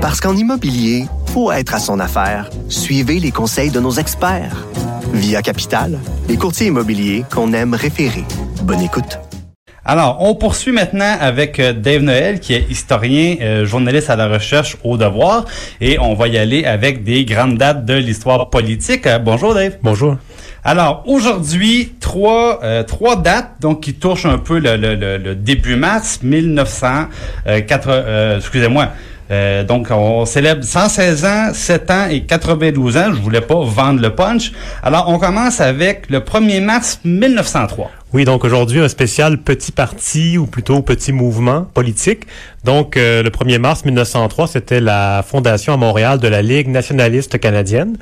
Parce qu'en immobilier, faut être à son affaire. Suivez les conseils de nos experts. Via Capital, les courtiers immobiliers qu'on aime référer. Bonne écoute. Alors, on poursuit maintenant avec euh, Dave Noël, qui est historien, euh, journaliste à la recherche au devoir, et on va y aller avec des grandes dates de l'histoire politique. Euh, bonjour Dave. Bonjour. Alors, aujourd'hui, trois, trois dates donc qui touchent un peu le, le, le, début mars 1904, excusez-moi, euh, donc, on célèbre 116 ans, 7 ans et 92 ans. Je voulais pas vendre le punch. Alors, on commence avec le 1er mars 1903. Oui, donc aujourd'hui, un spécial petit parti ou plutôt petit mouvement politique. Donc, euh, le 1er mars 1903, c'était la fondation à Montréal de la Ligue nationaliste canadienne.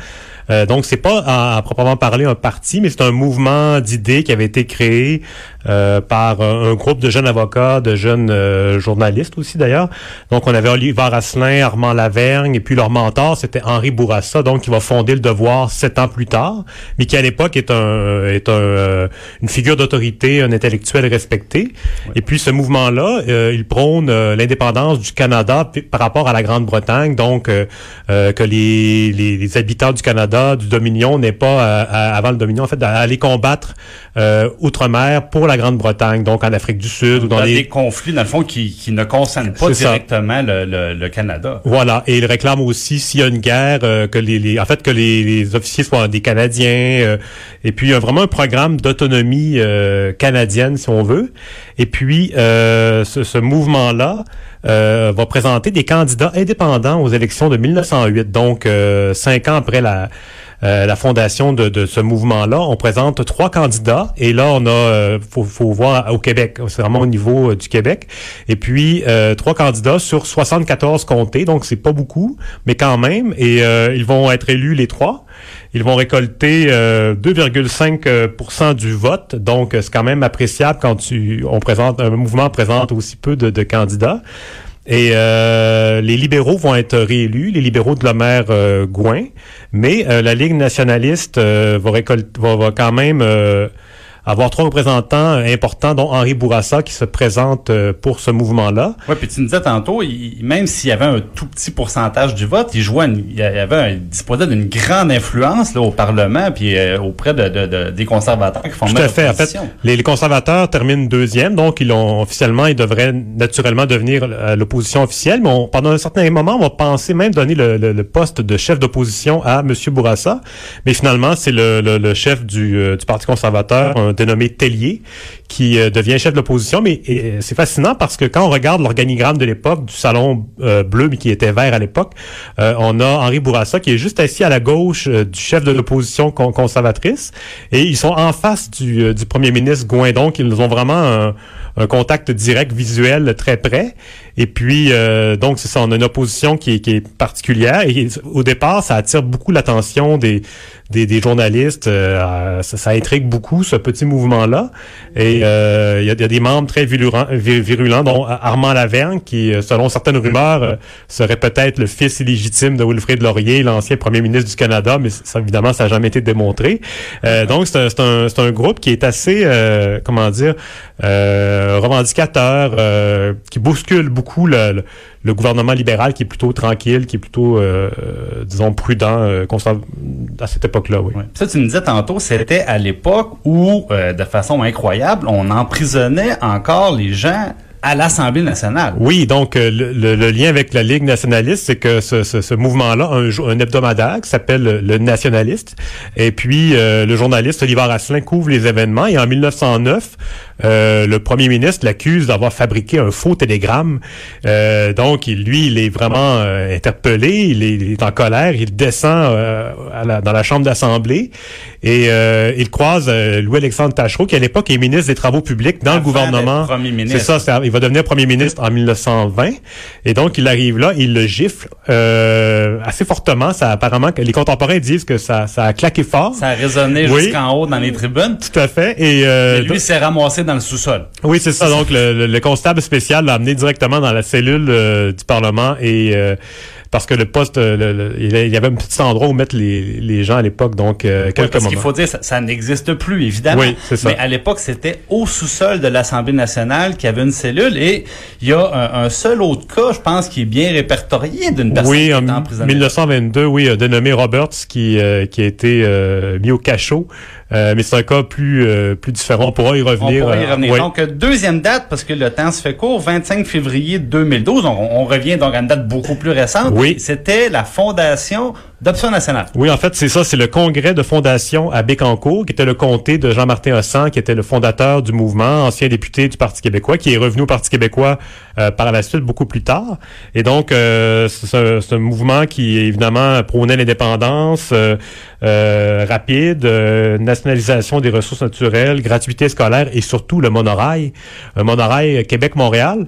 Euh, donc, c'est pas à, proprement parler un parti, mais c'est un mouvement d'idées qui avait été créé euh, par un, groupe de jeunes avocats, de jeunes euh, journalistes aussi d'ailleurs. Donc, on avait Olivier Asselin, Armand Lavergne, et puis leur mentor, c'était Henri Bourassa, donc qui va fonder le Devoir sept ans plus tard, mais qui à l'époque est un est un, une figure d'autorité, un intellectuel respecté. Et puis, ce mouvement-là, il prône l'indépendance du Canada par rapport à la Grande-Bretagne, donc que les, les, les habitants du Canada du Dominion n'est pas, avant le Dominion, en fait, d'aller combattre euh, outre-mer pour la Grande-Bretagne, donc en Afrique du Sud ou dans, les... des conflits, dans le fond, qui, qui ne concernent pas directement le, le, Canada. Voilà, et il réclame aussi, s'il y a une guerre, euh, que les, en fait, que les, officiers soient des Canadiens, euh, et puis il y a vraiment un programme d'autonomie canadienne, si on veut. Et puis, ce, ce mouvement-là va présenter des candidats indépendants aux élections de 1908, donc cinq ans après la euh, la fondation de, de ce mouvement-là. On présente trois candidats et là, on a, euh, faut, faut voir au Québec, c'est vraiment au niveau euh, du Québec. Et puis, trois candidats sur 74 comtés, donc c'est pas beaucoup, mais quand même. Et ils vont être élus les trois. Ils vont récolter 2,5% du vote, donc c'est quand même appréciable quand tu, on présente un mouvement présente aussi peu de, de candidats. Et euh, les libéraux vont être réélus, les libéraux de la maire euh, Gouin, mais euh, la Ligue nationaliste va, récolter, va, va, quand même avoir trois représentants importants, dont Henri Bourassa qui se présente euh, pour ce mouvement-là. Oui, puis tu nous disais tantôt, même s'il y avait un tout petit pourcentage du vote, il jouait, il y avait un, disposait d'une grande influence là, au Parlement puis euh, auprès de, de, des conservateurs qui font Tout à fait. En fait, les, conservateurs terminent deuxième, donc ils ont officiellement, ils devraient naturellement devenir euh, l'opposition officielle, mais pendant un certain moment, on va penser même donner le, le, poste de chef d'opposition à M. Bourassa, mais finalement, c'est le, le, chef du, du Parti conservateur, dénommé Tellier, qui euh, devient chef de l'opposition. Mais c'est fascinant parce que quand on regarde l'organigramme de l'époque, du salon euh, bleu, mais qui était vert à l'époque, euh, on a Henri Bourassa qui est juste assis à la gauche du chef de l'opposition conservatrice. Et ils sont en face du, premier ministre Gouin. Donc, ils ont vraiment un contact direct visuel très près. Et puis, donc, c'est ça, on a une opposition qui est, qui est particulière. Et au départ, ça attire beaucoup l'attention des, des, des journalistes. ça, ça, intrigue beaucoup, ce petit mouvement-là. Et euh, il y, a, des membres très virulents, virulents dont Armand Lavergne, qui, euh, selon certaines rumeurs, euh, serait peut-être le fils illégitime de Wilfrid Laurier, l'ancien premier ministre du Canada, mais ça, évidemment, ça n'a jamais été démontré. donc, c'est un, un, un, groupe qui est assez, comment dire, revendicateur, qui bouscule beaucoup le le gouvernement libéral qui est plutôt tranquille, qui est plutôt, euh, disons, prudent euh, à cette époque-là. Oui. Ça, tu me disais tantôt, c'était à l'époque où, euh, de façon incroyable, on emprisonnait encore les gens à l'Assemblée nationale. Oui, donc euh, le, lien avec la Ligue nationaliste, c'est que ce, ce, mouvement-là a un, un, hebdomadaire qui s'appelle le Nationaliste. Et puis, euh, le journaliste Olivier Asselin couvre les événements. Et en 1909, euh, le premier ministre l'accuse d'avoir fabriqué un faux télégramme. donc, lui, il est vraiment interpellé, il est, en colère, il descend dans la chambre d'Assemblée et il croise Louis-Alexandre Tachereau, qui à l'époque est ministre des Travaux publics dans le gouvernement. C'est ça, il va devenir premier ministre en 1920. Et donc, il arrive là, il le gifle euh, assez fortement. Ça, apparemment, les contemporains disent que ça, ça a claqué fort. Ça a résonné jusqu'en haut dans les tribunes. Tout à fait. Et, euh, lui s'est ramassé dans le sous-sol. Oui, c'est ça. Donc, le, le, constable spécial l'a amené directement dans la cellule euh, du Parlement et parce que le poste, il y avait un petit endroit où mettre les, les gens à l'époque, donc quelques oui, parce qu'il faut dire, ça, ça n'existe plus, évidemment. Oui, c'est ça. Mais à l'époque, c'était au sous-sol de l'Assemblée nationale qu'il y avait une cellule et il y a un, seul autre cas, je pense, qui est bien répertorié d'une personne oui, qui en, en 1922, oui, dénommé Roberts, qui, qui a été mis au cachot. Euh, mais c'est un cas plus euh, plus différent. On pourra y revenir. On pourra y euh, revenir. Donc, deuxième date, parce que le temps se fait court, 25 février 2012. On, on revient donc à une date beaucoup plus récente. Oui. C'était la fondation d'Option nationale. Oui, en fait, c'est ça. C'est le congrès de fondation à Bécancourt, qui était le comté de Jean-Martin Hossan, qui était le fondateur du mouvement, ancien député du Parti québécois, qui est revenu au Parti québécois euh, par la suite beaucoup plus tard. Et donc, euh, c'est un mouvement qui, évidemment, prônait l'indépendance euh, rapide, nationalisation des ressources naturelles, gratuité scolaire et surtout le monorail, un monorail Québec-Montréal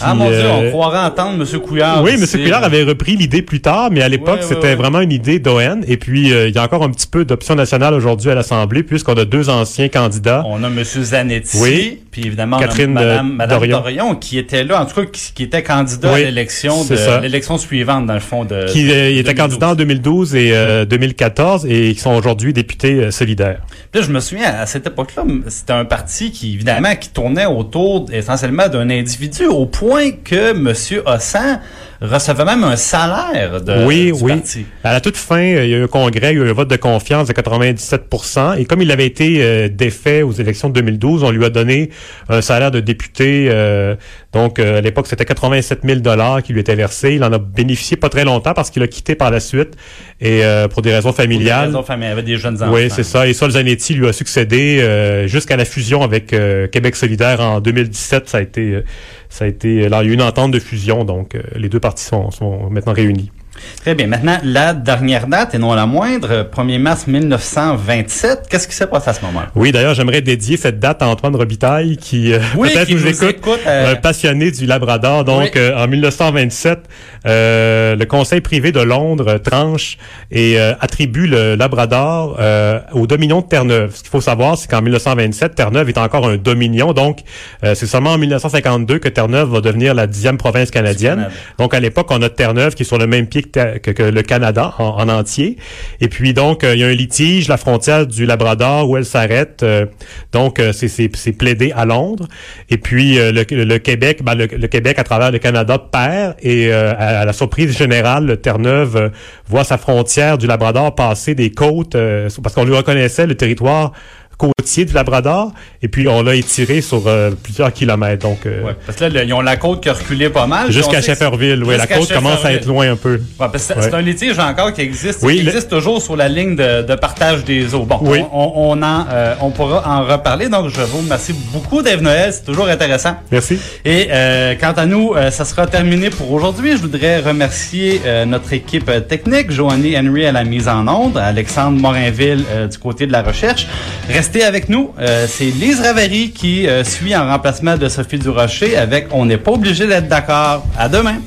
ah mon Dieu, on euh, croirait entendre M. Couillard. Oui, M. Couillard avait repris l'idée plus tard, mais à l'époque, c'était vraiment une idée d'ON. Et puis, euh, il y a encore un petit peu d'option nationale aujourd'hui à l'Assemblée, puisqu'on a deux anciens candidats. On a M. Zanetti, oui. Puis évidemment, Catherine on a Mme, Madame Dorion. qui était là, en tout cas, qui, était candidat à l'élection de l'élection suivante, dans le fond. de Qui euh, était candidat en 2012 et 2014 et qui sont aujourd'hui députés solidaires. Puis là, je me souviens, à cette époque-là, c'était un parti qui, évidemment, qui tournait autour essentiellement d'un individu au point point que M. Hossan recevait même un salaire de oui, du oui. parti. À la toute fin, il y a eu un congrès, il y a eu un vote de confiance de 97% et comme il avait été euh, défait aux élections de 2012, on lui a donné un salaire de député. Euh, donc, euh, à l'époque, c'était 87 000 dollars qui lui était versé. Il en a bénéficié pas très longtemps parce qu'il a quitté par la suite et pour des raisons familiales. Pour des raisons familiales, il avait des jeunes enfants. Oui, c'est ça. Et Sol Zanetti lui a succédé jusqu'à la fusion avec Québec solidaire en 2017. Ça a été ça a été, là, il y a eu une entente de fusion, donc euh, les deux parties sont, sont maintenant réunies. Très bien. Maintenant, la dernière date, et non la moindre, 1er mars 1927. Qu'est-ce qui s'est passé à ce moment-là? Oui, d'ailleurs, j'aimerais dédier cette date à Antoine Robitaille, qui euh, peut-être nous, écoute, euh, un passionné du Labrador. Donc, euh, en 1927, le Conseil privé de Londres tranche et attribue le Labrador au Dominion de Terre-Neuve. Ce qu'il faut savoir, c'est qu'en 1927, Terre-Neuve est encore un Dominion. Donc, c'est seulement en 1952 que Terre-Neuve va devenir la dixième province canadienne. Donc, à l'époque, on a Terre-Neuve qui est sur le même pied que, le Canada en, entier. Et puis donc, euh, il y a un litige, la frontière du Labrador, où elle s'arrête. Euh, donc, euh, c'est plaidé à Londres. Et puis le, Québec, ben, le, Québec à travers le Canada perd. Et à, la surprise générale, Terre-Neuve voit sa frontière du Labrador passer des côtes, parce qu'on lui reconnaissait le territoire côtier du Labrador, et puis on l'a étiré sur euh, plusieurs kilomètres. Donc, euh, ouais, parce que là, ils ont la côte qui a reculé pas mal. Jusqu'à Shefferville, oui. La côte commence à être loin un peu. Ouais, c'est un litige encore qui existe, oui, qui existe toujours sur la ligne de, de partage des eaux. Bon, oui. on, on, en, euh, on pourra en reparler. Donc, je vous remercie beaucoup, Dave Noël. C'est toujours intéressant. Merci. Et quant à nous, ça sera terminé pour aujourd'hui. Je voudrais remercier notre équipe technique, Joanny Henry à la mise en onde, Alexandre Morinville du côté de la recherche. Restez avec nous. Euh, c'est Lise Ravary qui euh, suit en remplacement de Sophie Durocher avec On n'est pas obligé d'être d'accord. À demain.